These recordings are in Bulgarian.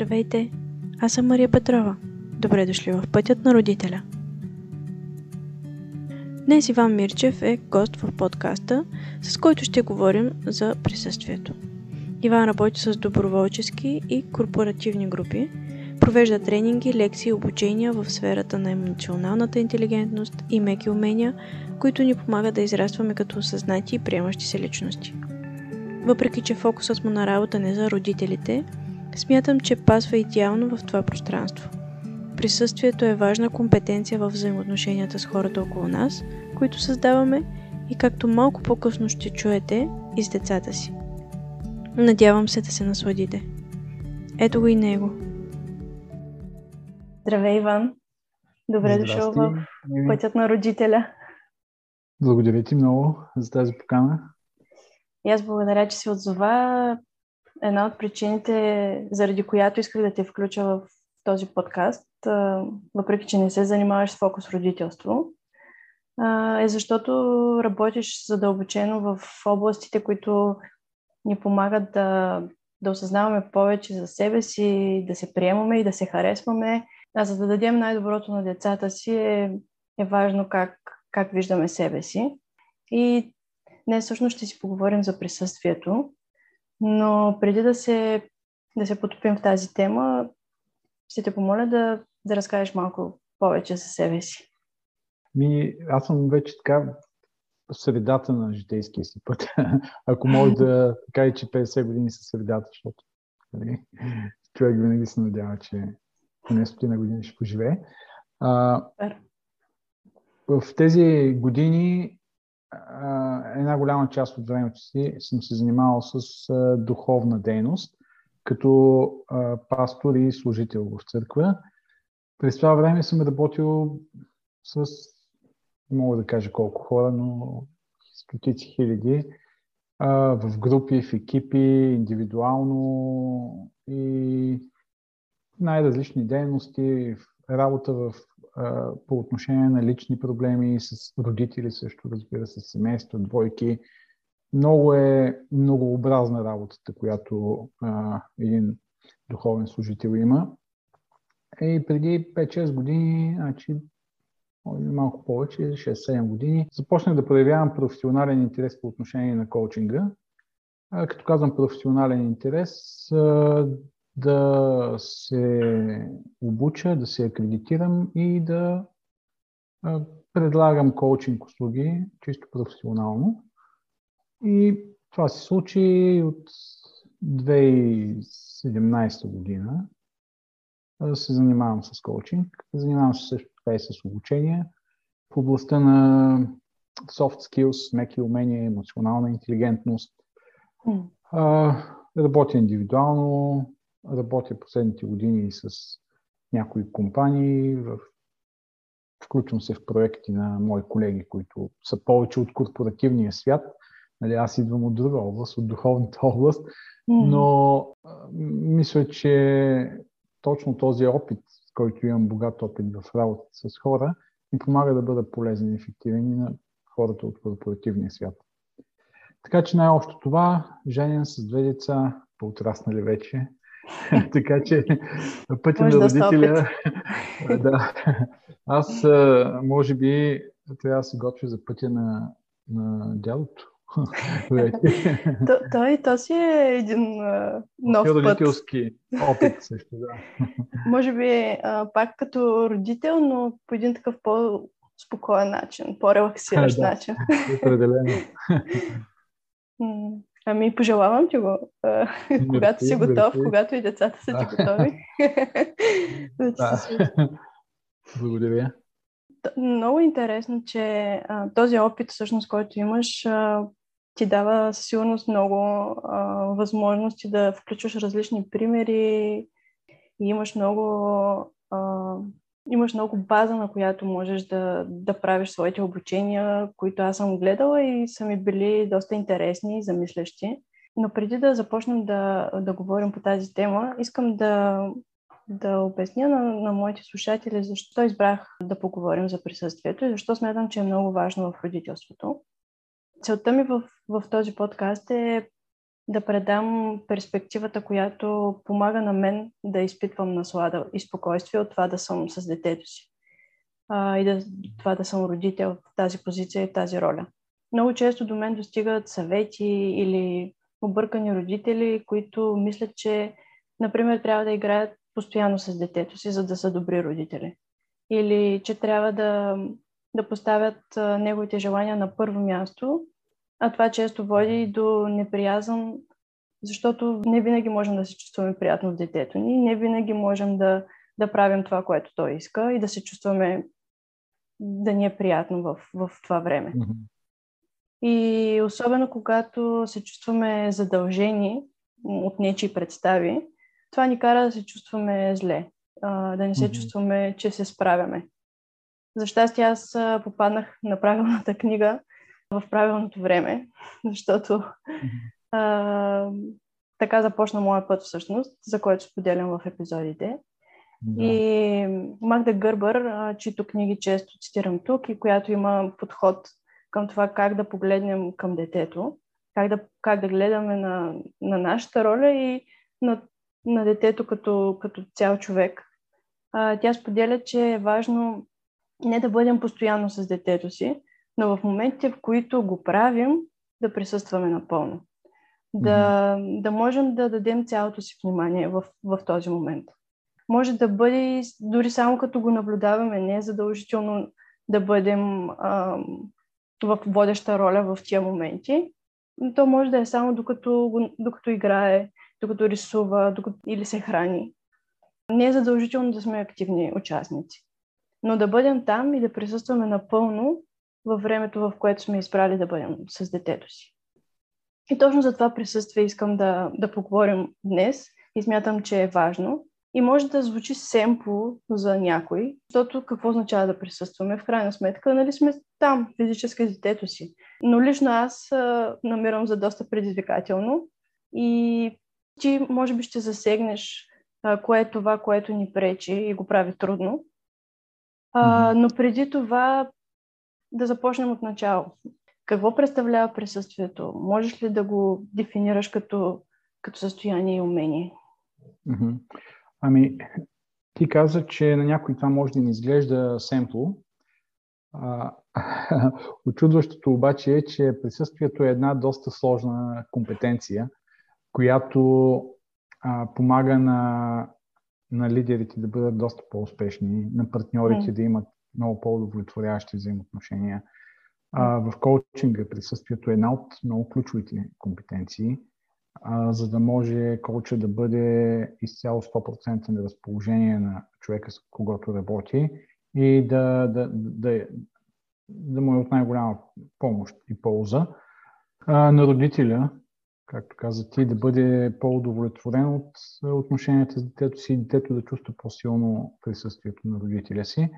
Здравейте! Аз съм Мария Петрова. Добре дошли в Пътят на родителя. Днес Иван Мирчев е гост в подкаста, с който ще говорим за присъствието. Иван работи с доброволчески и корпоративни групи, провежда тренинги, лекции и обучения в сферата на емоционалната интелигентност и меки умения, които ни помагат да израстваме като осъзнати и приемащи се личности. Въпреки, че фокусът му на работа не за родителите, смятам, че пасва идеално в това пространство. Присъствието е важна компетенция в взаимоотношенията с хората около нас, които създаваме и както малко по-късно ще чуете и с децата си. Надявам се да се насладите. Ето го и него. Здравей, Иван! Добре Здрасти. дошъл в пътят на родителя. Благодаря ти много за тази покана. И аз благодаря, че се отзова. Една от причините, заради която исках да те включа в този подкаст, въпреки че не се занимаваш с фокус родителство, е защото работиш задълбочено в областите, които ни помагат да, да осъзнаваме повече за себе си, да се приемаме и да се харесваме. А за да дадем най-доброто на децата си е, е важно как, как виждаме себе си. И Днес всъщност ще си поговорим за присъствието, но преди да се, да се потопим в тази тема, ще те помоля да, да разкажеш малко повече за себе си. Ми, аз съм вече така средата на житейския си път. Ако мога да кажа, че 50 години са средата, защото нали, човек винаги се надява, че поне стотина години ще поживее. А, в тези години една голяма част от времето си съм се занимавал с духовна дейност, като пастор и служител в църква. През това време съм работил с, мога да кажа колко хора, но стотици хиляди, в групи, в екипи, индивидуално и най-различни дейности, работа в по отношение на лични проблеми с родители също, разбира се, семейство, двойки. Много е многообразна работата, която а, един духовен служител има. И преди 5-6 години, значи, малко повече, 6-7 години, започнах да проявявам професионален интерес по отношение на коучинга. Като казвам професионален интерес, да се обуча, да се акредитирам и да предлагам коучинг услуги чисто професионално. И това се случи от 2017 година. Се занимавам с коучинг. Занимавам се също така и с обучение в областта на soft skills, меки умения, емоционална интелигентност. Mm. Работя индивидуално, Работя последните години с някои компании, в... включвам се в проекти на мои колеги, които са повече от корпоративния свят. Нали, аз идвам от друга област, от духовната област, но мисля, че точно този опит, с който имам богат опит в работа с хора, ми помага да бъда полезен и ефективен и на хората от корпоративния свят. Така че най-общо това, женен с две деца, по-отраснали вече, така че пътя на родителя... да. Аз, може би, трябва да се готвя за пътя на, на дядото. то, той, то си е един uh, нов път. Родителски опит също, да. Може би uh, пак като родител, но по един такъв по-спокоен начин, по-релаксиращ да, начин. Определено. Ами, пожелавам ти го, когато си готов, когато и децата са ти готови. да. Благодаря. Много интересно, че а, този опит, всъщност, който имаш, а, ти дава със сигурност много а, възможности да включваш различни примери и имаш много а, имаш много база, на която можеш да, да правиш своите обучения, които аз съм гледала и са ми били доста интересни и замислящи. Но преди да започнем да, да говорим по тази тема, искам да, да обясня на, на моите слушатели защо избрах да поговорим за присъствието и защо смятам, че е много важно в родителството. Целта ми в, в този подкаст е да предам перспективата, която помага на мен да изпитвам наслада и спокойствие от това да съм с детето си. А, и да, това да съм родител в тази позиция и в тази роля. Много често до мен достигат съвети или объркани родители, които мислят, че, например, трябва да играят постоянно с детето си, за да са добри родители. Или че трябва да, да поставят неговите желания на първо място, а това често води до неприязън, защото не винаги можем да се чувстваме приятно в детето ни, не винаги можем да, да правим това, което той иска и да се чувстваме да ни е приятно в, в това време. Mm-hmm. И особено когато се чувстваме задължени от нечи представи, това ни кара да се чувстваме зле, да не се mm-hmm. чувстваме, че се справяме. За щастие аз попаднах на правилната книга в правилното време, защото а, така започна моят път всъщност, за който споделям в епизодите. Да. И Магда Гърбър, чието книги често цитирам тук и която има подход към това как да погледнем към детето, как да, как да гледаме на, на нашата роля и на, на детето като, като цял човек. А, тя споделя, че е важно не да бъдем постоянно с детето си, но в моментите, в които го правим, да присъстваме напълно. Да, да можем да дадем цялото си внимание в, в този момент. Може да бъде дори само като го наблюдаваме, не е задължително да бъдем ам, в водеща роля в тия моменти. Но то може да е само докато, докато играе, докато рисува, докато, или се храни. Не е задължително да сме активни участници. Но да бъдем там и да присъстваме напълно във времето, в което сме избрали да бъдем с детето си. И точно за това присъствие искам да, да поговорим днес и смятам, че е важно, и може да звучи семпо за някой, защото какво означава да присъстваме? В крайна сметка, нали сме там, физически с детето си. Но лично аз а, намирам за доста предизвикателно и ти може би ще засегнеш а, кое е това, което ни пречи и го прави трудно. А, но преди това да започнем от начало. Какво представлява присъствието? Можеш ли да го дефинираш като, като състояние и умение? Mm-hmm. Ами, ти каза, че на някой това може да не изглежда семпло. очудващото обаче е, че присъствието е една доста сложна компетенция, която а, помага на, на лидерите да бъдат доста по-успешни, на партньорите mm. да имат много по-удовлетворяващи взаимоотношения. А, в коучинга присъствието е една от много ключовите компетенции а, за да може коуча да бъде изцяло 100% на разположение на човека, с когото работи и да, да, да, да му е от най-голяма помощ и полза. А, на родителя, както каза ти, да бъде по-удовлетворен от отношенията с детето си и детето да чувства по-силно присъствието на родителя си.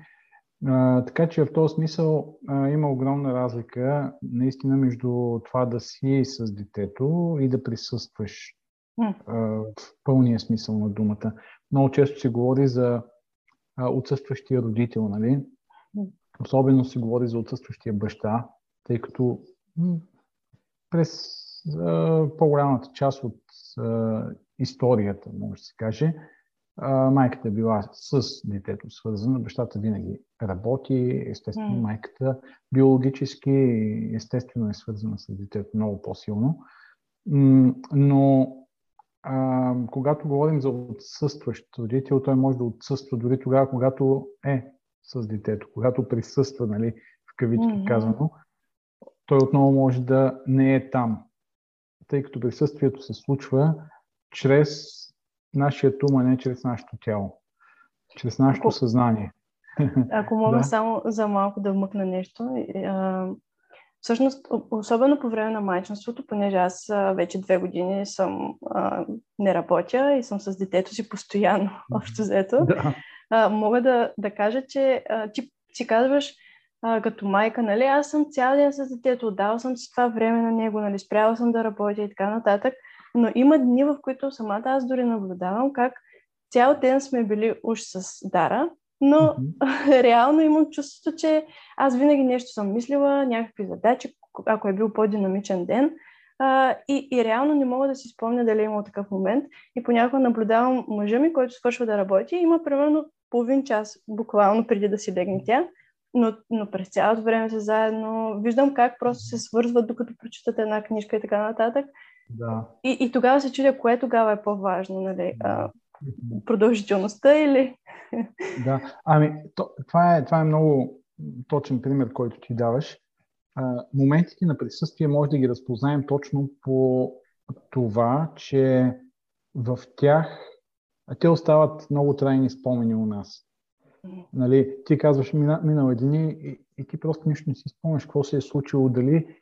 А, така че в този смисъл а, има огромна разлика наистина между това да си с детето и да присъстваш а, в пълния смисъл на думата. Много често се говори за а, отсъстващия родител, нали? Особено се говори за отсъстващия баща, тъй като през а, по-голямата част от а, историята, може да се каже, майката е била с детето свързана, бащата винаги работи, естествено mm. майката биологически естествено е свързана с детето много по-силно. Но а, когато говорим за отсъстващ родител, той може да отсъства дори тогава, когато е с детето, когато присъства, нали, в кавички mm-hmm. казано, той отново може да не е там, тъй като присъствието се случва чрез нашия ум, а не чрез нашето тяло. Чрез нашето ако, съзнание. Ако мога да. само за малко да вмъкна нещо. Всъщност, особено по време на майчинството, понеже аз вече две години съм а, не работя и съм с детето си постоянно, общо взето, да. а, мога да, да кажа, че а, ти си казваш, а, като майка, нали, аз съм цял ден с детето, отдал съм си това време на него, нали, спряла съм да работя и така нататък. Но има дни, в които самата аз дори наблюдавам как цял ден сме били уж с Дара, но mm-hmm. реално имам чувството, че аз винаги нещо съм мислила, някакви задачи, ако е бил по-динамичен ден, А, и, и реално не мога да си спомня дали е имал такъв момент. И понякога наблюдавам мъжа ми, който свършва да работи. Има примерно половин час, буквално преди да си легне тя. Но, но през цялото време са заедно. Виждам как просто се свързват, докато прочитат една книжка и така нататък. Да. И, и тогава се чудя, кое тогава е по-важно, нали? А, продължителността или... Да, ами то, това, е, това е много точен пример, който ти даваш. А, моментите на присъствие може да ги разпознаем точно по това, че в тях те остават много трайни спомени у нас. Нали, ти казваш мина, минал един и, и ти просто нищо не си спомняш какво се е случило, дали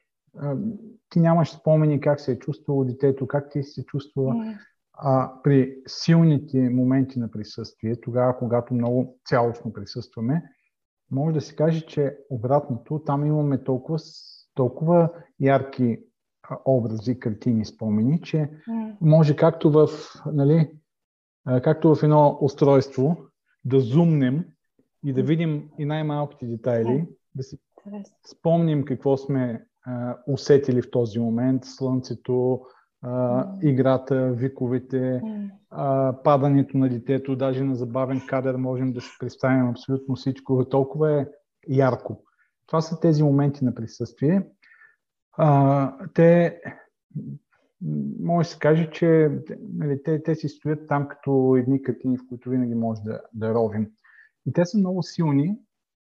ти нямаш спомени как се е чувствало детето, как ти се чувствала. А при силните моменти на присъствие, тогава, когато много цялостно присъстваме, може да се каже, че обратното, там имаме толкова, толкова ярки образи, картини, спомени, че може както в, нали, както в едно устройство да зумнем и да видим и най-малките детайли, да. си спомним какво сме усетили в този момент, слънцето, а, играта, виковете, а, падането на детето, даже на забавен кадър можем да си представим абсолютно всичко. Толкова е ярко. Това са тези моменти на присъствие. А, те, може да се каже, че нали, те, те си стоят там като едни картини, в които винаги може да, да ровим. И те са много силни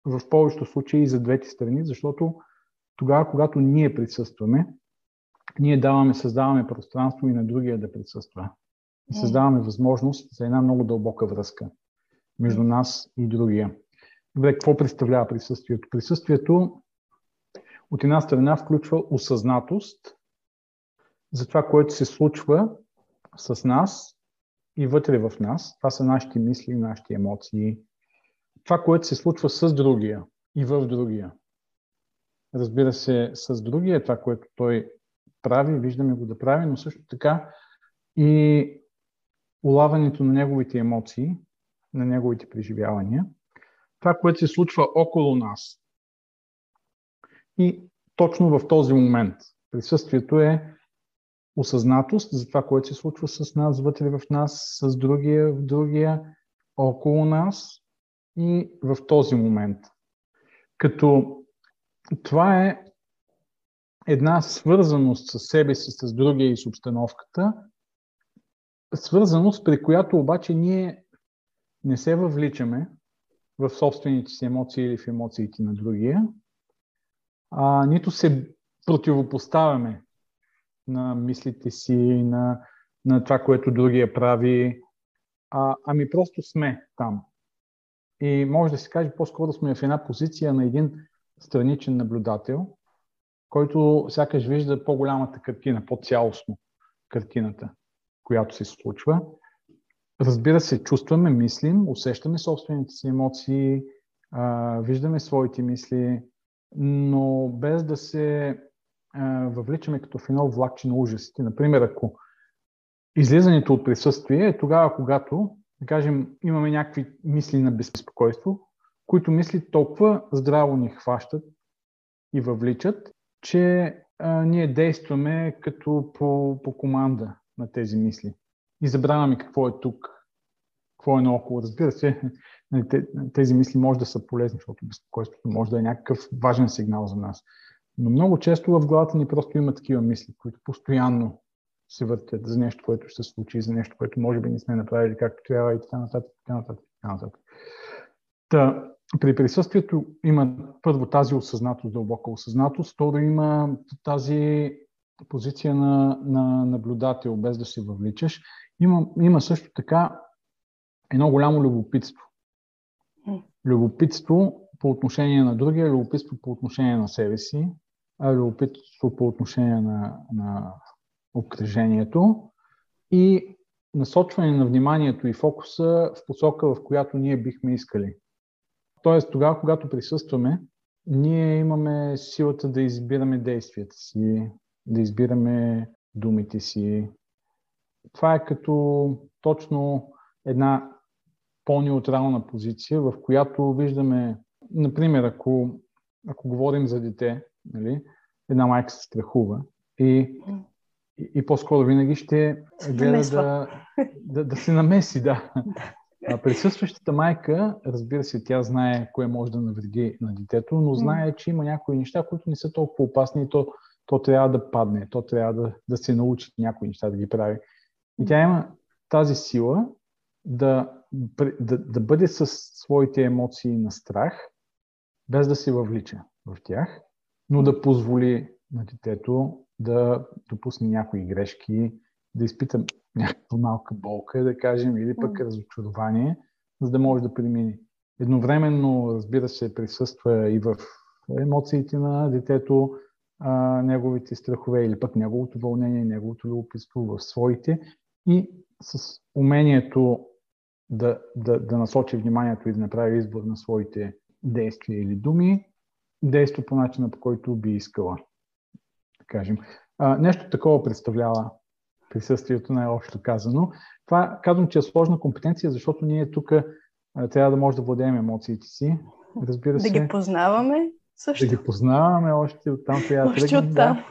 в повечето случаи за двете страни, защото тогава, когато ние присъстваме, ние даваме, създаваме пространство и на другия да присъства. И създаваме възможност за една много дълбока връзка между нас и другия. Добре, какво представлява присъствието? Присъствието от една страна включва осъзнатост за това, което се случва с нас и вътре в нас. Това са нашите мисли, нашите емоции. Това, което се случва с другия и в другия. Разбира се, с другия, това, което той прави, виждаме го да прави, но също така и улавянето на неговите емоции, на неговите преживявания, това, което се случва около нас. И точно в този момент присъствието е осъзнатост за това, което се случва с нас, вътре в нас, с другия, в другия, около нас и в този момент. Като това е една свързаност с себе си, с другия и с обстановката, свързаност, при която обаче ние не се въвличаме в собствените си емоции или в емоциите на другия, а, нито се противопоставяме на мислите си, на, на това, което другия прави, а, ами просто сме там. И може да се каже по-скоро сме в една позиция на един страничен наблюдател, който сякаш вижда по-голямата картина, по-цялостно картината, която се случва. Разбира се, чувстваме, мислим, усещаме собствените си емоции, виждаме своите мисли, но без да се въвличаме като в едно влакче на ужасите. Например, ако излизането от присъствие е тогава, когато, да кажем, имаме някакви мисли на безпокойство, които мисли толкова здраво ни хващат и въвличат, че а, ние действаме като по, по команда на тези мисли. И забравяме какво е тук, какво е наоколо. Разбира се, нали, тези мисли може да са полезни, защото безпокойството може да е някакъв важен сигнал за нас. Но много често в главата ни просто има такива мисли, които постоянно се въртят за нещо, което ще се случи, за нещо, което може би не сме направили както трябва и така нататък, така нататък, така нататък. Та, при присъствието има първо тази осъзнатост, дълбока осъзнатост, второ има тази позиция на, на наблюдател, без да се въвличаш. Има, има също така едно голямо любопитство. Любопитство по отношение на другия, любопитство по отношение на себе си, а любопитство по отношение на, на обкръжението и насочване на вниманието и фокуса в посока, в която ние бихме искали. Тоест, тогава, когато присъстваме, ние имаме силата да избираме действията си, да избираме думите си. Това е като точно една по-неутрална позиция, в която виждаме, например, ако, ако говорим за дете, нали, една майка се страхува и и, и по-скоро винаги ще гледа да, да, да се намеси, да. А присъстващата майка, разбира се, тя знае кое може да навреди на детето, но знае, че има някои неща, които не са толкова опасни и то, то трябва да падне, то трябва да, да се научи някои неща да ги прави. И тя има тази сила да, да, да бъде с своите емоции на страх, без да се въвлича в тях, но да позволи на детето да допусне някои грешки, да изпита някаква малка болка, да кажем, или пък разочарование, за да може да премине. Едновременно, разбира се, присъства и в емоциите на детето, а, неговите страхове или пък неговото вълнение, неговото любопитство в своите и с умението да, да, да насочи вниманието и да направи избор на своите действия или думи, действа по начина, по който би искала. Да кажем. А, нещо такова представлява присъствието, най-общо казано. Това казвам, че е сложна компетенция, защото ние тук трябва да може да владеем емоциите си. Разбира се. Да ги познаваме също. Да ги познаваме още оттам трябва да тръгнем. Оттам.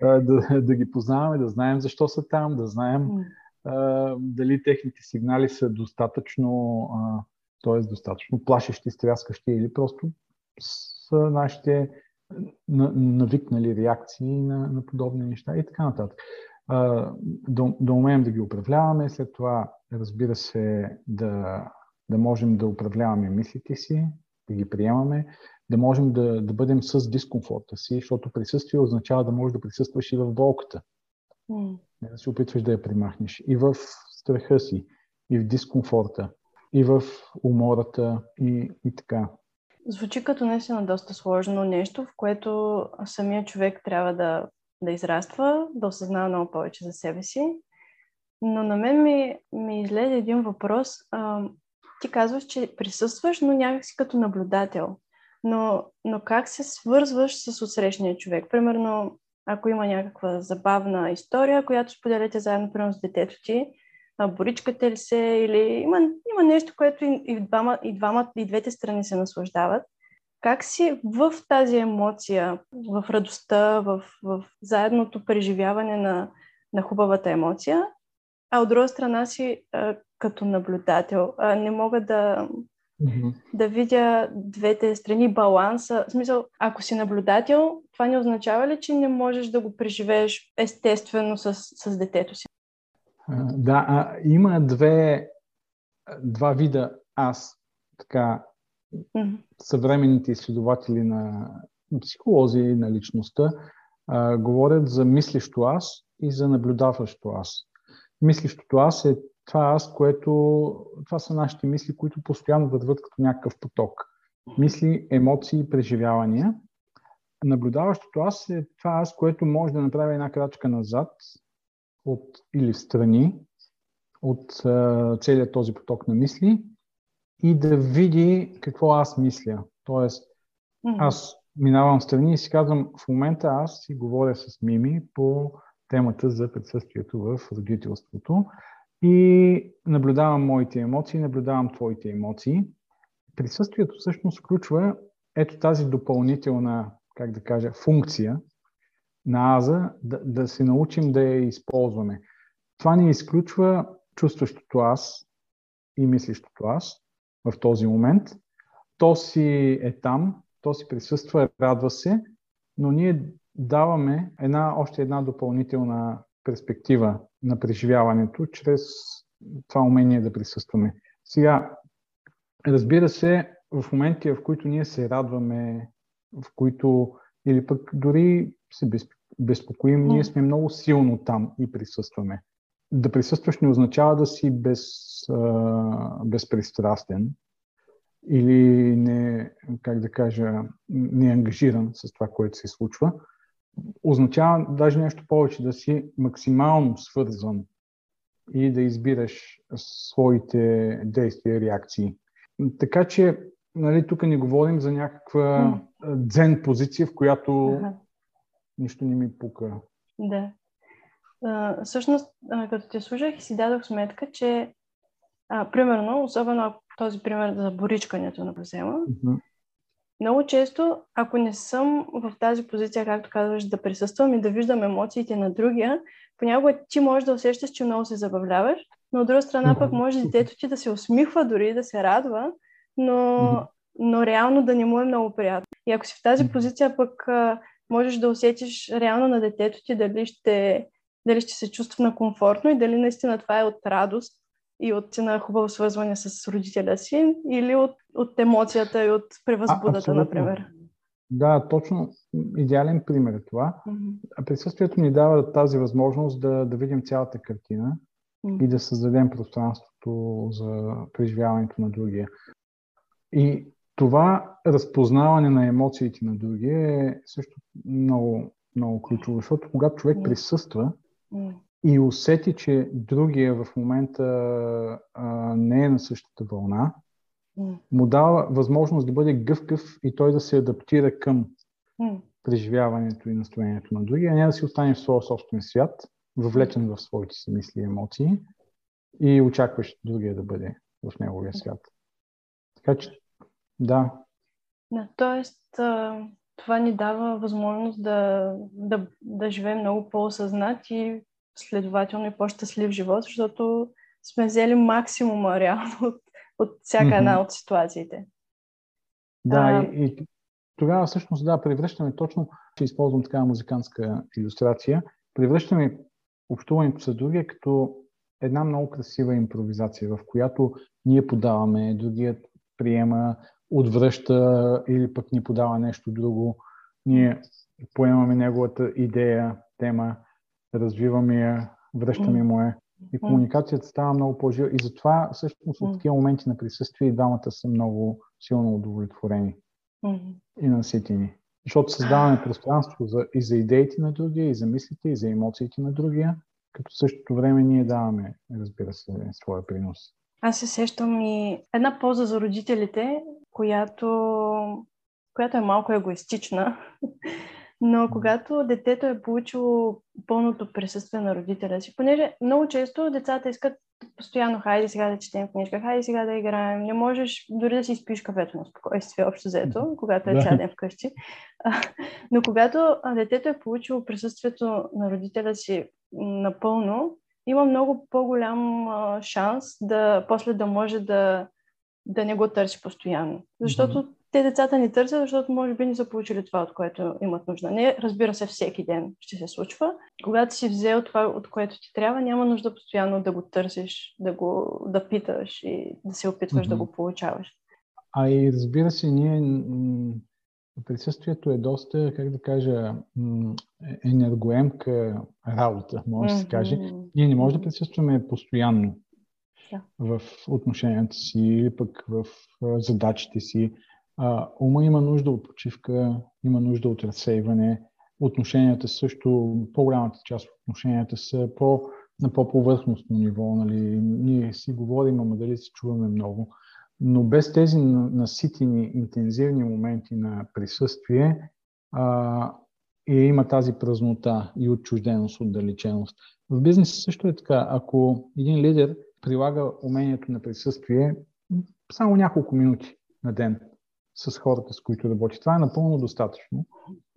Да. да, да ги познаваме, да знаем защо са там, да знаем а, дали техните сигнали са достатъчно, а, т.е. достатъчно плашещи, стряскащи или просто са нашите навикнали реакции на, на подобни неща и така нататък. Да, да умеем да ги управляваме, след това, разбира се, да, да можем да управляваме мислите си, да ги приемаме, да можем да, да бъдем с дискомфорта си, защото присъствие означава да можеш да присъстваш и в болката. Mm. Не да се опитваш да я примахнеш. И в страха си, и в дискомфорта, и в умората, и, и така. Звучи като наистина доста сложно нещо, в което самия човек трябва да, да израства, да осъзнава много повече за себе си. Но на мен ми, ми излезе един въпрос. А, ти казваш, че присъстваш, но някакси като наблюдател. Но, но как се свързваш с отсрещния човек? Примерно, ако има някаква забавна история, която споделяте заедно, примерно с детето ти, боричкате ли се или има, има нещо, което и, и, двама, и, двама, и двете страни се наслаждават. Как си в тази емоция, в радостта, в, в заедното преживяване на, на хубавата емоция, а от друга страна си а, като наблюдател. А, не мога да, mm-hmm. да видя двете страни, баланса. В смисъл, ако си наблюдател, това не означава ли, че не можеш да го преживееш естествено с, с детето си? Да, а, има две, два вида аз, така, съвременните изследователи на психолози на личността а, говорят за мислещо аз и за наблюдаващо аз. Мислещото аз е това аз, което... Това са нашите мисли, които постоянно върват като някакъв поток. Мисли, емоции, преживявания. Наблюдаващото аз е това аз, което може да направи една крачка назад от, или в страни от uh, целият този поток на мисли и да види какво аз мисля. Тоест, аз минавам в страни и си казвам, в момента аз си говоря с Мими по темата за присъствието в родителството и наблюдавам моите емоции, наблюдавам твоите емоции. Присъствието всъщност включва ето тази допълнителна, как да кажа, функция на аза, да, да се научим да я използваме. Това ни изключва чувстващото аз и мислещото аз в този момент. То си е там, то си присъства, радва се, но ние даваме една, още една допълнителна перспектива на преживяването чрез това умение да присъстваме. Сега, разбира се, в моменти, в които ние се радваме, в които или пък дори се безпокоим, ние сме много силно там и присъстваме. Да присъстваш не означава да си без, а, безпристрастен или не, как да кажа, не ангажиран с това, което се случва означава даже нещо повече, да си максимално свързван и да избираш своите действия и реакции. Така че, нали, тук не говорим за някаква дзен позиция, в която. Нищо не ми пука. Да. А, всъщност, а, като те слушах, си дадох сметка, че а, примерно, особено този пример за боричкането на uh-huh. много често, ако не съм в тази позиция, както казваш, да присъствам и да виждам емоциите на другия, понякога ти можеш да усещаш, че много се забавляваш, но от друга страна пък може детето ти да се усмихва дори, да се радва, но, но реално да не му е много приятно. И ако си в тази позиция, пък можеш да усетиш реално на детето ти дали ще, дали ще се чувства на комфортно и дали наистина това е от радост и от на хубаво свързване с родителя си или от, от емоцията и от превъзбудата, а, например. Да, точно идеален пример е това. Mm-hmm. Присъствието ни дава тази възможност да, да видим цялата картина mm-hmm. и да създадем пространството за преживяването на другия. И това разпознаване на емоциите на другия е също много, много ключово, защото когато човек присъства и усети, че другия в момента а, не е на същата вълна, му дава възможност да бъде гъвкав и той да се адаптира към преживяването и настроението на другия, а не да си остане в своя собствен свят, въвлечен в своите си мисли и емоции и очакваш другия да бъде в неговия свят. Така че да. да тоест, това ни дава възможност да, да, да живеем много по-осъзнат и следователно и по-щастлив живот, защото сме взели максимума реално от, от всяка една от ситуациите. Да, а... и, и тогава всъщност да, превръщаме точно, ще използвам такава музикантска иллюстрация, превръщаме общуването с другия като една много красива импровизация, в която ние подаваме, другият приема, отвръща или пък ни подава нещо друго. Ние поемаме неговата идея, тема, развиваме я, връщаме му я и комуникацията става много по-жива. И затова всъщност от такива моменти на присъствие и двамата са много силно удовлетворени и наситени. Защото създаваме пространство за, и за идеите на другия, и за мислите, и за емоциите на другия, като същото време ние даваме, разбира се, своя принос. Аз се сещам и една полза за родителите, която, която е малко егоистична, но когато детето е получило пълното присъствие на родителя си, понеже много често децата искат постоянно, хайде сега да четем книжка, хайде сега да играем, не можеш дори да си спиш кафето на спокойствие, общо взето, когато е цял ден вкъщи. Но когато детето е получило присъствието на родителя си напълно, има много по-голям шанс да после да може да, да не го търси постоянно. Защото mm-hmm. те децата ни търсят, защото може би не са получили това, от което имат нужда. Не, разбира се, всеки ден ще се случва. Когато си взел това, от което ти трябва, няма нужда постоянно да го търсиш, да го да питаш и да се опитваш mm-hmm. да го получаваш. А и разбира се, ние присъствието е доста, как да кажа, енергоемка работа, може да се каже. Ние не можем да присъстваме постоянно в отношенията си или пък в задачите си. А, ума има нужда от почивка, има нужда от разсейване. Отношенията също, по-голямата част от отношенията са по, на по-повърхностно ниво. Нали. Ние си говорим, ама дали си чуваме много. Но без тези наситени, интензивни моменти на присъствие а, и има тази празнота и отчужденост, отдалеченост. В бизнеса също е така. Ако един лидер прилага умението на присъствие само няколко минути на ден с хората, с които работи, това е напълно достатъчно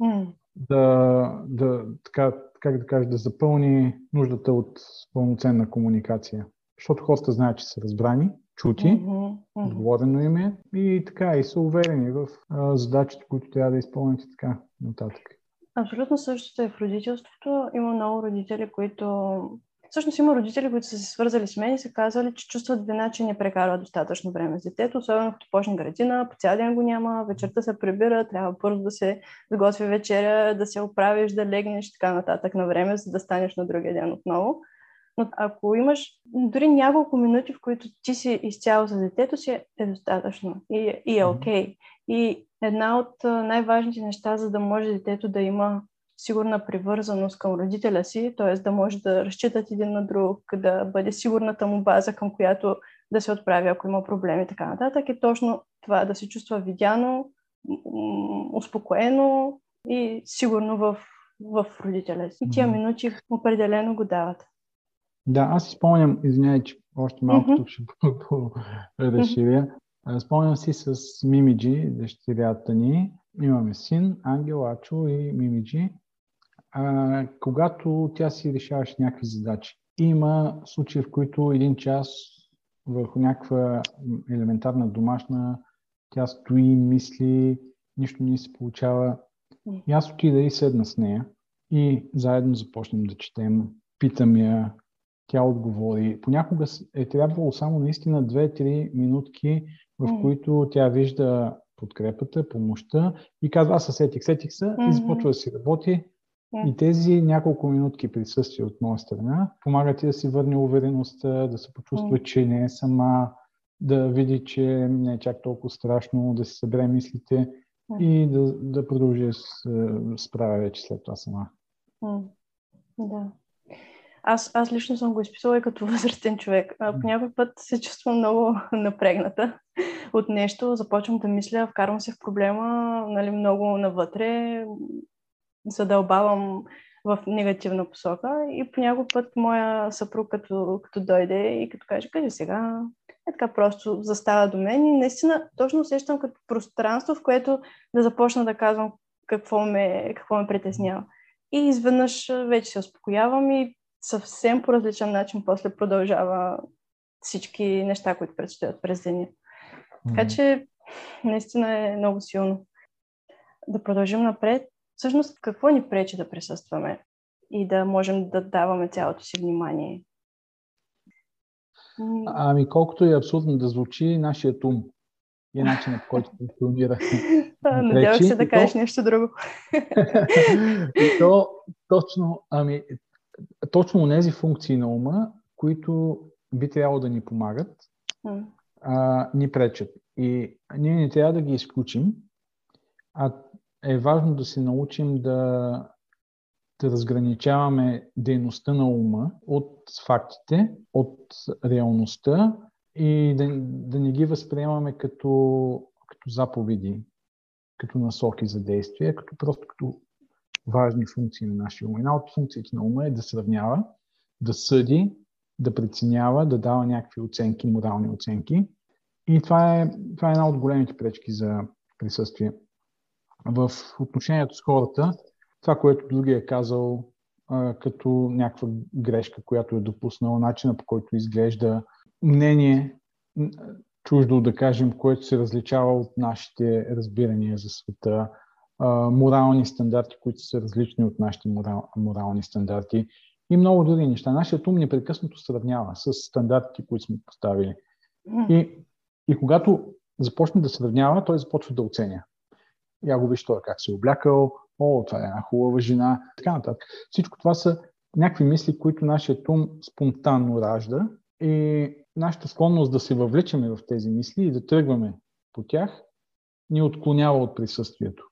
mm. да, да, така, как да кажа, да запълни нуждата от пълноценна комуникация. Защото хората знаят, че са разбрани чути, mm-hmm. отговорено им е и така, и са уверени в а, задачите, които трябва да изпълнят и така нататък. Абсолютно същото е в родителството. Има много родители, които... Всъщност има родители, които са се свързали с мен и са казали, че чувстват вина, че не прекарва достатъчно време с детето, особено като почне градина, по цял ден го няма, вечерта се прибира, трябва първо да се сготви вечеря, да се оправиш, да легнеш и така нататък на време, за да станеш на другия ден отново. Но ако имаш дори няколко минути, в които ти си изцяло с детето си, е достатъчно и, и е окей. Okay. И една от най-важните неща, за да може детето да има сигурна привързаност към родителя си, т.е. да може да разчитат един на друг, да бъде сигурната му база, към която да се отправи, ако има проблеми и така нататък, е точно това да се чувства видяно, успокоено и сигурно в, в родителя си. И тия минути определено го дават. Да, аз си спомням, извинявай, че още малко тук ще разширя. Спомням си с Мимиджи, дъщерята ни. Имаме син, Ангел, Ачо и Мимиджи. А, когато тя си решаваше някакви задачи. Има случаи, в които един час върху някаква елементарна домашна тя стои, мисли, нищо не се получава. И аз отида и седна с нея и заедно започнем да четем. Питам я, тя отговори. Понякога е трябвало само наистина 2-3 минутки, в mm. които тя вижда подкрепата, помощта и казва, аз се сетих, сетих се mm-hmm. и започва да си работи. Yeah. И тези няколко минутки присъствие от моя страна помагат ти да си върне увереността, да се почувства, mm. че не е сама, да види, че не е чак толкова страшно, да си събере мислите mm. и да, да продължи да справя вече след това сама. Mm. Да. Аз, аз лично съм го изписала и като възрастен човек. По някой път се чувствам много напрегната от нещо, започвам да мисля, вкарвам се в проблема нали, много навътре, задълбавам в негативна посока и по някой път моя съпруг като, като дойде и като каже, кажи сега, е така просто застава до мен и наистина точно усещам като пространство, в което да започна да казвам какво ме, какво ме притеснява. И изведнъж вече се успокоявам и съвсем по различен начин после продължава всички неща, които предстоят през деня. Така че наистина е много силно. Да продължим напред. Всъщност, какво ни пречи да присъстваме и да можем да даваме цялото си внимание? Ами, колкото е абсурдно да звучи, нашият ум и начинът, по който функционира. Надявах се да кажеш то... нещо друго. и то точно, ами, точно тези функции на ума, които би трябвало да ни помагат, а, ни пречат. И ние не трябва да ги изключим, а е важно да се научим да, да разграничаваме дейността на ума от фактите, от реалността и да, да не ги възприемаме като, като заповеди, като насоки за действие, като просто като важни функции на нашия ум. Една от функциите на ума е да сравнява, да съди, да преценява, да дава някакви оценки, морални оценки. И това е, това е една от големите пречки за присъствие. В отношението с хората, това, което другия е казал а, като някаква грешка, която е допуснала, начина по който изглежда, мнение, чуждо да кажем, което се различава от нашите разбирания за света, морални стандарти, които са различни от нашите морал, морални стандарти и много други неща. Нашият ум непрекъснато сравнява с стандартите, които сме поставили. И, и когато започне да сравнява, той започва да оценя. Я го виж той как се е облякал, о, това е една хубава жена, така нататък. Всичко това са някакви мисли, които нашият ум спонтанно ражда и нашата склонност да се въвличаме в тези мисли и да тръгваме по тях ни отклонява от присъствието.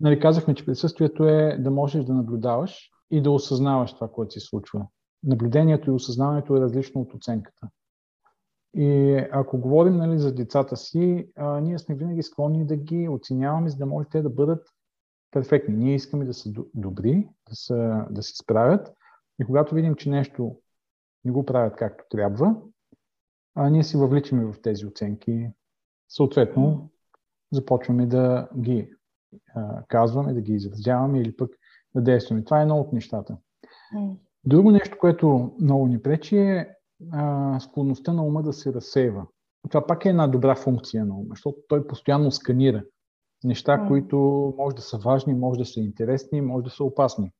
Нали, казахме, че присъствието е да можеш да наблюдаваш и да осъзнаваш това, което се случва. Наблюдението и осъзнаването е различно от оценката. И ако говорим нали, за децата си, а, ние сме винаги склонни да ги оценяваме, за да може те да бъдат перфектни. Ние искаме да са добри, да, са, да се справят. И когато видим, че нещо не го правят както трябва, а ние си въвличаме в тези оценки. Съответно, започваме да ги казваме, да ги изразяваме или пък да действаме. Това е едно от нещата. Друго нещо, което много ни пречи е а, склонността на ума да се разсейва. Това пак е една добра функция на ума, защото той постоянно сканира неща, mm. които може да са важни, може да са интересни, може да са опасни.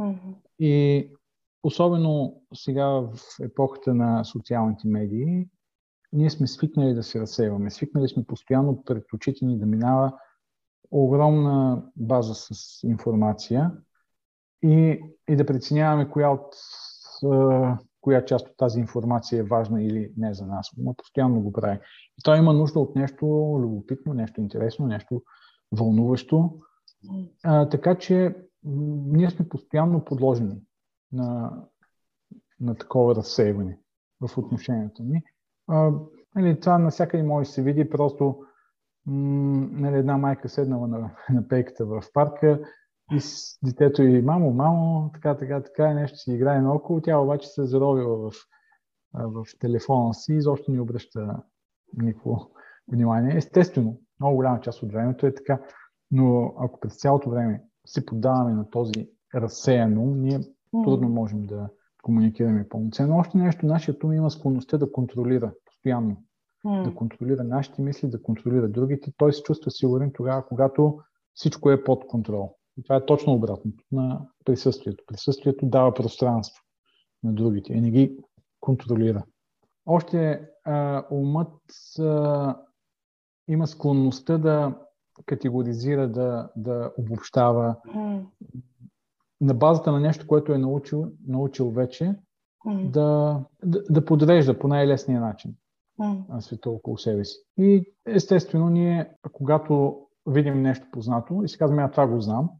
Mm-hmm. И особено сега в епохата на социалните медии, ние сме свикнали да се разсейваме. Свикнали сме постоянно пред очите ни да минава огромна база с информация и, и да преценяваме коя, от, коя част от тази информация е важна или не за нас. Но постоянно го прави. И той има нужда от нещо любопитно, нещо интересно, нещо вълнуващо. А, така че ние сме постоянно подложени на, на такова разсейване в отношението ни. А, нали, това навсякъде може да се види, просто нали, една майка седнала на, на пейката в парка и с детето и мамо, мамо, така, така, така, нещо си играе наоколо. Тя обаче се е заровила в, в телефона си и изобщо не обръща никакво внимание. Естествено, много голяма част от времето е така, но ако през цялото време се подаваме на този разсеян ум, ние трудно можем да комуникираме пълноценно. Още нещо, нашият ум има склонността да контролира постоянно. Mm. Да контролира нашите мисли, да контролира другите. Той се чувства сигурен тогава, когато всичко е под контрол. И това е точно обратното на присъствието. Присъствието дава пространство на другите и не ги контролира. Още а, умът а, има склонността да категоризира, да, да обобщава mm. на базата на нещо, което е научил, научил вече, mm. да, да, да подрежда по най-лесния начин mm. света около себе си. И естествено, ние, когато видим нещо познато и си казваме, а това го знам,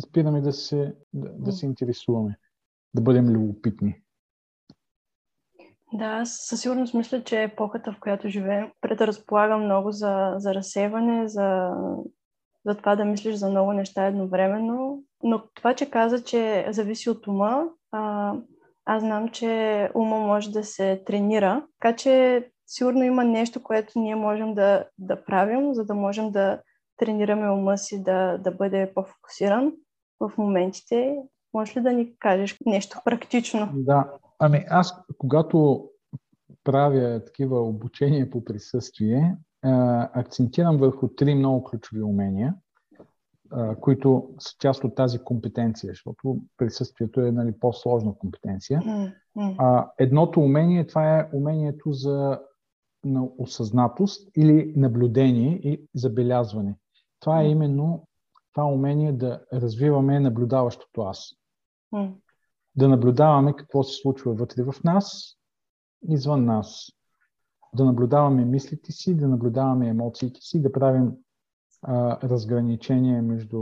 и спираме да се, да, да се интересуваме, да бъдем любопитни. Да, със сигурност мисля, че епохата, в която живеем, предразполага много за, за разсеване, за, за това да мислиш за много неща едновременно. Но това, че каза, че зависи от ума, а, аз знам, че ума може да се тренира. Така че сигурно има нещо, което ние можем да, да правим, за да можем да тренираме ума си да, да бъде по-фокусиран в моментите. Може ли да ни кажеш нещо практично? Да, ами аз когато правя такива обучения по присъствие, акцентирам върху три много ключови умения, които са част от тази компетенция, защото присъствието е нали, по-сложна компетенция. Едното умение, това е умението за на осъзнатост или наблюдение и забелязване. Това е именно това умение да развиваме наблюдаващото аз. Mm. Да наблюдаваме какво се случва вътре в нас, извън нас. Да наблюдаваме мислите си, да наблюдаваме емоциите си, да правим а, разграничение между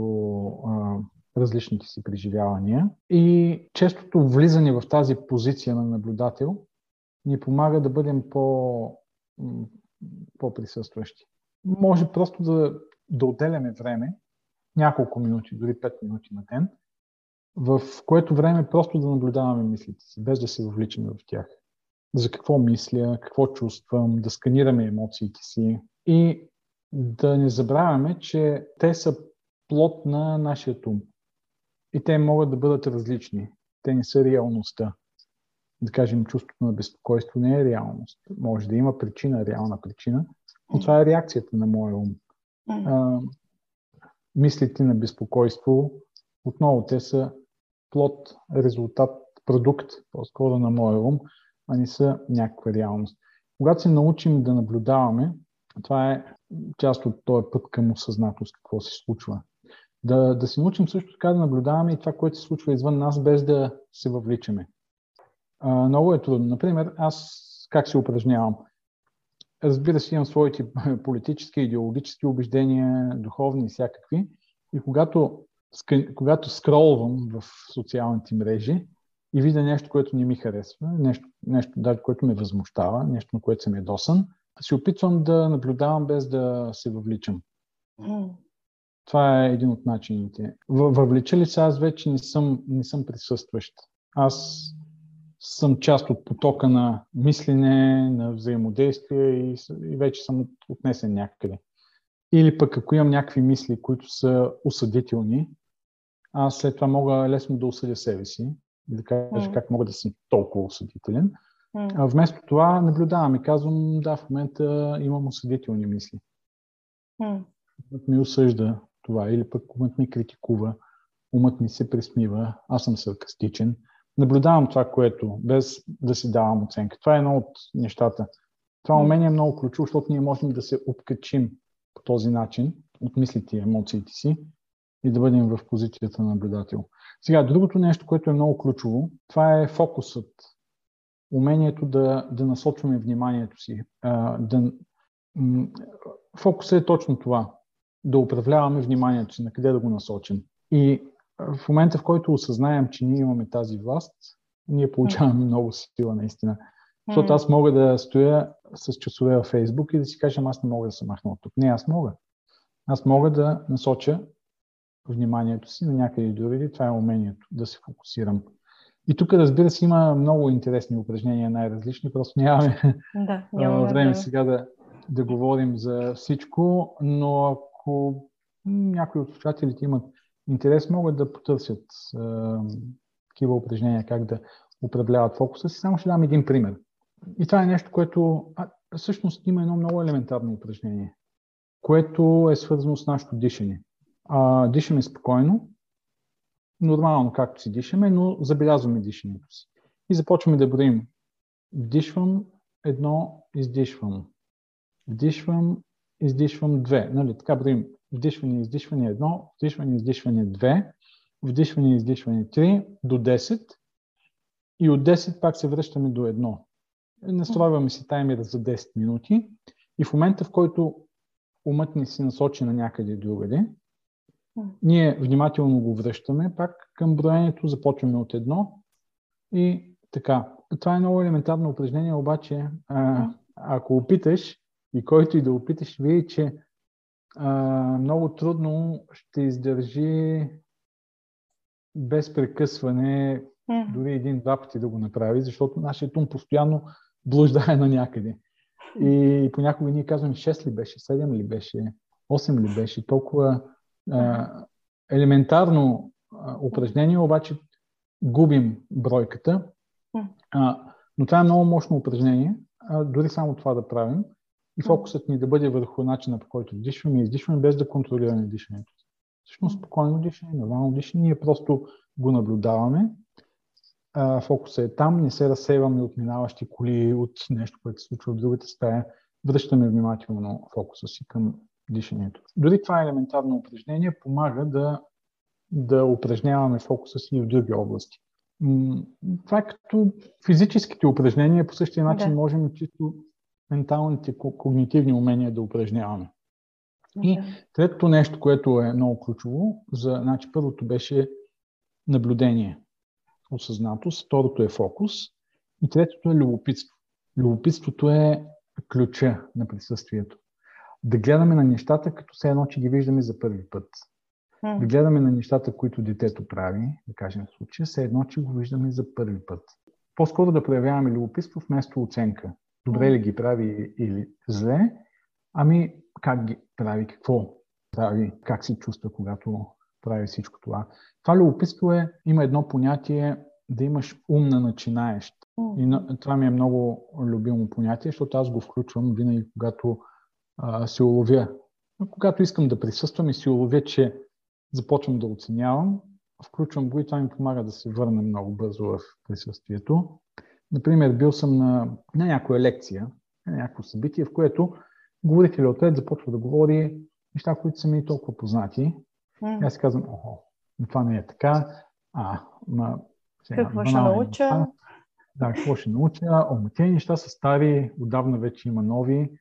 а, различните си преживявания. И честото влизане в тази позиция на наблюдател ни помага да бъдем по, по-присъстващи. Може просто да, да отделяме време няколко минути, дори 5 минути на ден, в което време просто да наблюдаваме мислите си, без да се въвличаме в тях. За какво мисля, какво чувствам, да сканираме емоциите си и да не забравяме, че те са плод на нашия ум. И те могат да бъдат различни. Те не са реалността. Да кажем, чувството на безпокойство не е реалност. Може да има причина, реална причина, но това е реакцията на моя ум мислите на безпокойство, отново те са плод, резултат, продукт, по-скоро на моя ум, а не са някаква реалност. Когато се научим да наблюдаваме, това е част от този път към осъзнатост, какво се случва. Да, да се научим също така да наблюдаваме и това, което се случва извън нас, без да се въвличаме. А, много е трудно. Например, аз как се упражнявам? Разбира се, имам своите политически, идеологически убеждения, духовни и всякакви. И когато, когато скролвам в социалните мрежи и видя нещо, което не ми харесва, нещо, нещо даже, което ме възмущава, нещо, на което съм ядосан, се опитвам да наблюдавам без да се въвличам. Това е един от начините. Въвлича ли се аз вече не съм, не съм присъстващ. Аз съм част от потока на мислене, на взаимодействие и, и вече съм отнесен някъде. Или пък ако имам някакви мисли, които са осъдителни, аз след това мога лесно да осъдя себе си и да кажа mm. как мога да съм толкова осъдителен. Mm. А вместо това наблюдавам и казвам, да, в момента имам осъдителни мисли. Mm. Умът ми осъжда това, или пък умът ми критикува, умът ми се присмива, аз съм саркастичен наблюдавам това, което, без да си давам оценка. Това е едно от нещата. Това умение е много ключово, защото ние можем да се откачим по този начин от мислите и емоциите си и да бъдем в позицията на наблюдател. Сега, другото нещо, което е много ключово, това е фокусът. Умението да, да насочваме вниманието си. А, да, м- фокусът е точно това. Да управляваме вниманието си, на къде да го насочим. И в момента, в който осъзнаем, че ние имаме тази власт, ние получаваме много сила наистина. Защото аз мога да стоя с часове във Фейсбук и да си кажем, аз не мога да се махна от тук. Не, аз мога. Аз мога да насоча вниманието си на някъде други. Това е умението да се фокусирам. И тук, разбира се, има много интересни упражнения, най-различни, просто нямаме да, нямаме време сега да, да говорим за всичко, но ако някои от слушателите имат интерес, могат да потърсят такива упражнения, как да управляват фокуса си. Само ще дам един пример. И това е нещо, което а, всъщност има едно много елементарно упражнение, което е свързано с нашето дишане. А, дишаме спокойно, нормално както си дишаме, но забелязваме дишането си. И започваме да броим. Вдишвам едно, издишвам. Вдишвам, издишвам две. Нали? Така броим. Вдишване, издишване едно, вдишване, издишване две, вдишване, издишване три, до 10 и от 10 пак се връщаме до едно. Настройваме си таймера за 10 минути и в момента, в който умът ни се насочи на някъде другаде, ние внимателно го връщаме пак към броенето, започваме от едно и така. Това е много елементарно упражнение, обаче а, ако опиташ и който и да опиташ, види, че а, много трудно ще издържи без прекъсване дори един-два пъти да го направи, защото нашия ум постоянно блуждае на някъде. И понякога ние казваме 6 ли беше, 7 ли беше, 8 ли беше, толкова а, елементарно а, упражнение, обаче губим бройката. А, но това е много мощно упражнение, а, дори само това да правим и фокусът ни да бъде върху начина по който дишваме и издишваме, без да контролираме дишането. Всъщност спокойно дишане, нормално дишане, ние просто го наблюдаваме. А, фокусът е там, не се разсейваме от минаващи коли, от нещо, което се случва в другата стая. Връщаме внимателно фокуса си към дишането. Дори това елементарно упражнение помага да, да упражняваме фокуса си и в други области. Това е като физическите упражнения, по същия начин да. можем чисто менталните когнитивни умения да упражняваме. И третото нещо, което е много ключово, за, значи първото беше наблюдение, осъзнатост, второто е фокус и третото е любопитство. Любопитството е ключа на присъствието да гледаме на нещата, като все едно, че ги виждаме за първи път. Да гледаме на нещата, които детето прави, да кажем в случая, все едно, че го виждаме за първи път. По-скоро да проявяваме любопитство вместо оценка. Добре ли ги прави или зле, ами как ги прави, какво прави, как се чувства, когато прави всичко това. Това любопитство е, има едно понятие да имаш ум на начинаещ. И това ми е много любимо понятие, защото аз го включвам винаги, когато а, се уловя. Но когато искам да присъствам и се уловя, че започвам да оценявам, включвам го и това ми помага да се върна много бързо в присъствието. Например, бил съм на, на някоя лекция, на някакво събитие, в което говорителят отред започва да говори неща, които са ми толкова познати. Mm. И аз си казвам, охо, това не е така. А, ма, сега, какво ще науча? Да, какво ще науча? О, тези неща са стари, отдавна вече има нови.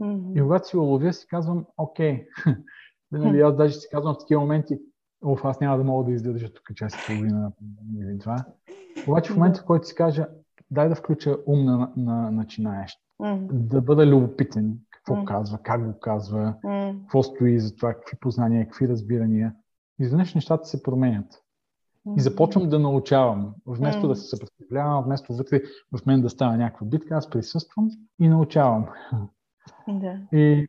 Mm-hmm. И когато си уловя, си казвам, окей. нали, аз даже си казвам в такива моменти, оф, аз няма да мога да издържа тук час и половина или това. Обаче в момента, в който си кажа, дай да включа ум на, на начинаещ, mm-hmm. да бъда любопитен, какво mm-hmm. казва, как го казва, mm-hmm. какво стои за това, какви познания, какви разбирания. Изведнъж нещата се променят. И започвам да научавам. Вместо mm. да се съпротивлявам, вместо вътре в мен да става някаква битка, аз присъствам и научавам. Да. И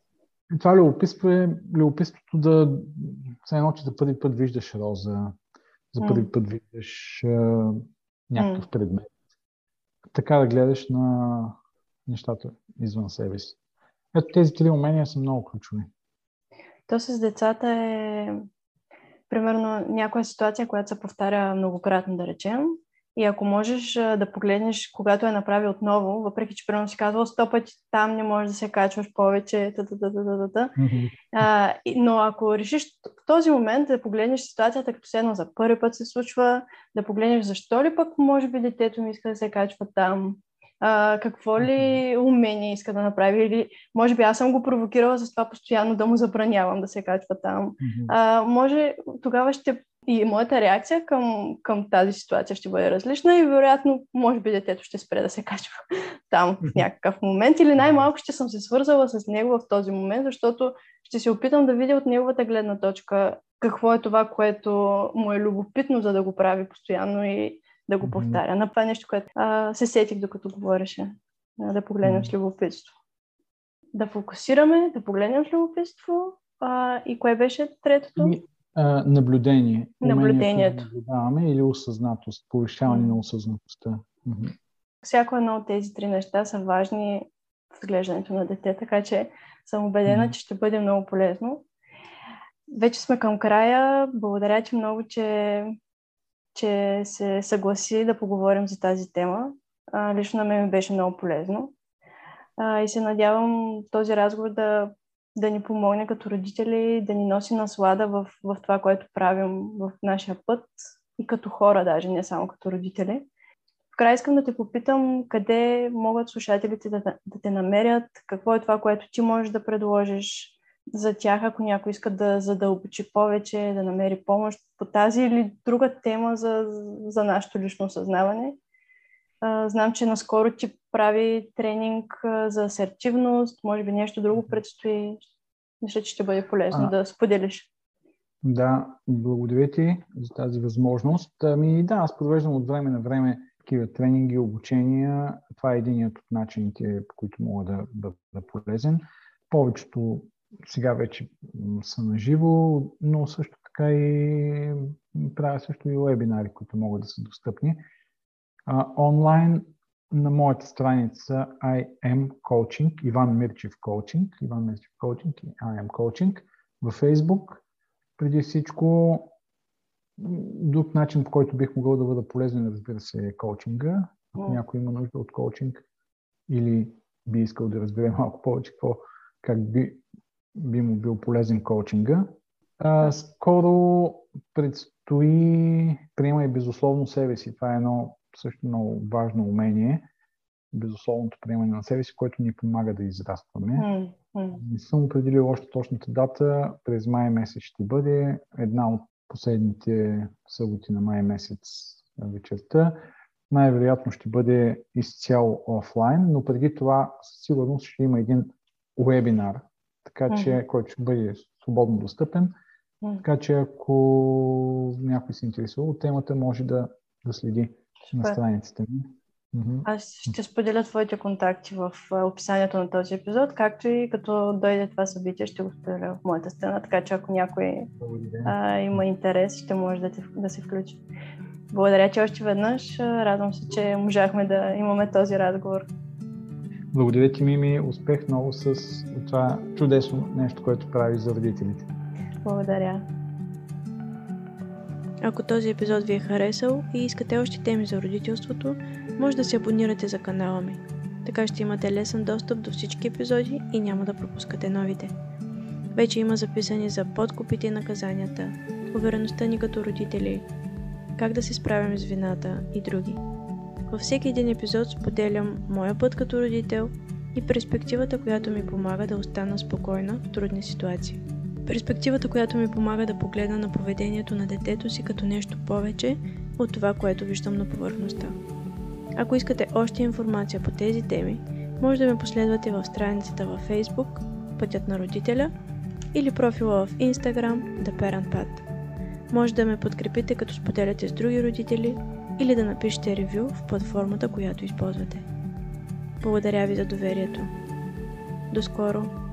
това любопитство е любопитството да се едно, че за първи път виждаш роза, за първи mm. път виждаш а, някакъв mm. предмет. Така да гледаш на нещата извън себе си. Ето тези три умения са много ключови. То с децата е примерно някоя ситуация, която се повтаря многократно, да речем, и ако можеш да погледнеш, когато е направи отново, въпреки че примерно си казвал сто пъти там не можеш да се качваш повече, а, но ако решиш в този момент да погледнеш ситуацията като седно за първи път се случва, да погледнеш защо ли пък може би детето ми иска да се качва там, а, какво ли умение иска да направи или може би аз съм го провокирала за това постоянно да му забранявам да се качва там. А, може тогава ще и моята реакция към, към тази ситуация ще бъде различна и вероятно, може би детето ще спре да се качва там в някакъв момент или най-малко ще съм се свързала с него в този момент, защото ще се опитам да видя от неговата гледна точка какво е това, което му е любопитно, за да го прави постоянно и да го повтаря. На това е нещо, което а, се сетих докато говореше, а, да погледнем с любопитство. да фокусираме, да погледнем с любопитство. А, и кое беше третото? А, наблюдение. Наблюдението. Да наблюдаваме или осъзнатост, повишаване mm. на осъзнатостта. Mm-hmm. Всяко едно от тези три неща са важни в отглеждането на дете, така че съм убедена, mm. че ще бъде много полезно. Вече сме към края. Благодаря ти много, че, че се съгласи да поговорим за тази тема. А, лично на мен ми беше много полезно. А, и се надявам този разговор да, да ни помогне като родители, да ни носи наслада в, в това, което правим в нашия път и като хора, даже не само като родители. В край искам да те попитам къде могат слушателите да, да те намерят, какво е това, което ти можеш да предложиш за тях, ако някой иска да задълбочи повече, да намери помощ по тази или друга тема за, за нашето лично Знам, че наскоро ти прави тренинг за асертивност, може би нещо друго предстои. Мисля, че ще бъде полезно а, да споделиш. Да, благодаря ти за тази възможност. Ами да, аз провеждам от време на време такива тренинги, обучения. Това е единият от начините, по които мога да бъда полезен. Повечето сега вече са на живо, но също така и правя също и вебинари, които могат да са достъпни. А, онлайн на моята страница I am Coaching, Иван Мирчев Coaching, Иван Мирчев Coaching и I am Coaching във Facebook. Преди всичко, друг начин, по който бих могъл да бъда полезен, разбира се, е коучинга. Ако някой има нужда от коучинг или би искал да разбере малко повече какво, как би, би му бил полезен коучинга. А, скоро предстои приема и безусловно себе си. Това е едно също много важно умение. Безусловното приемане на себе си, което ни помага да израстваме. Mm-hmm. Не съм определил още точната дата. През май месец ще бъде една от последните съботи на май месец вечерта. Най-вероятно ще бъде изцяло офлайн, но преди това със сигурност ще има един вебинар, така че, mm-hmm. който ще бъде свободно достъпен. Така че ако някой се интересува от темата, може да, да следи. На страниците ми. Аз ще споделя твоите контакти в описанието на този епизод, както и като дойде това събитие, ще го споделя в моята страна, така че ако някой а, има интерес, ще може да, те, да се включи. Благодаря ти още веднъж. Радвам се, че можахме да имаме този разговор. Благодаря ти, Мими. Успех много с това чудесно нещо, което прави за родителите. Благодаря. Ако този епизод ви е харесал и искате още теми за родителството, може да се абонирате за канала ми. Така ще имате лесен достъп до всички епизоди и няма да пропускате новите. Вече има записани за подкупите и наказанията, увереността ни като родители, как да се справим с вината и други. Във всеки един епизод споделям моя път като родител и перспективата, която ми помага да остана спокойна в трудни ситуации. Перспективата, която ми помага да погледна на поведението на детето си като нещо повече от това, което виждам на повърхността. Ако искате още информация по тези теми, може да ме последвате в страницата във Facebook Пътят на родителя или профила в Instagram The Parent Path. Може да ме подкрепите като споделяте с други родители или да напишете ревю в платформата, която използвате. Благодаря ви за доверието. До скоро!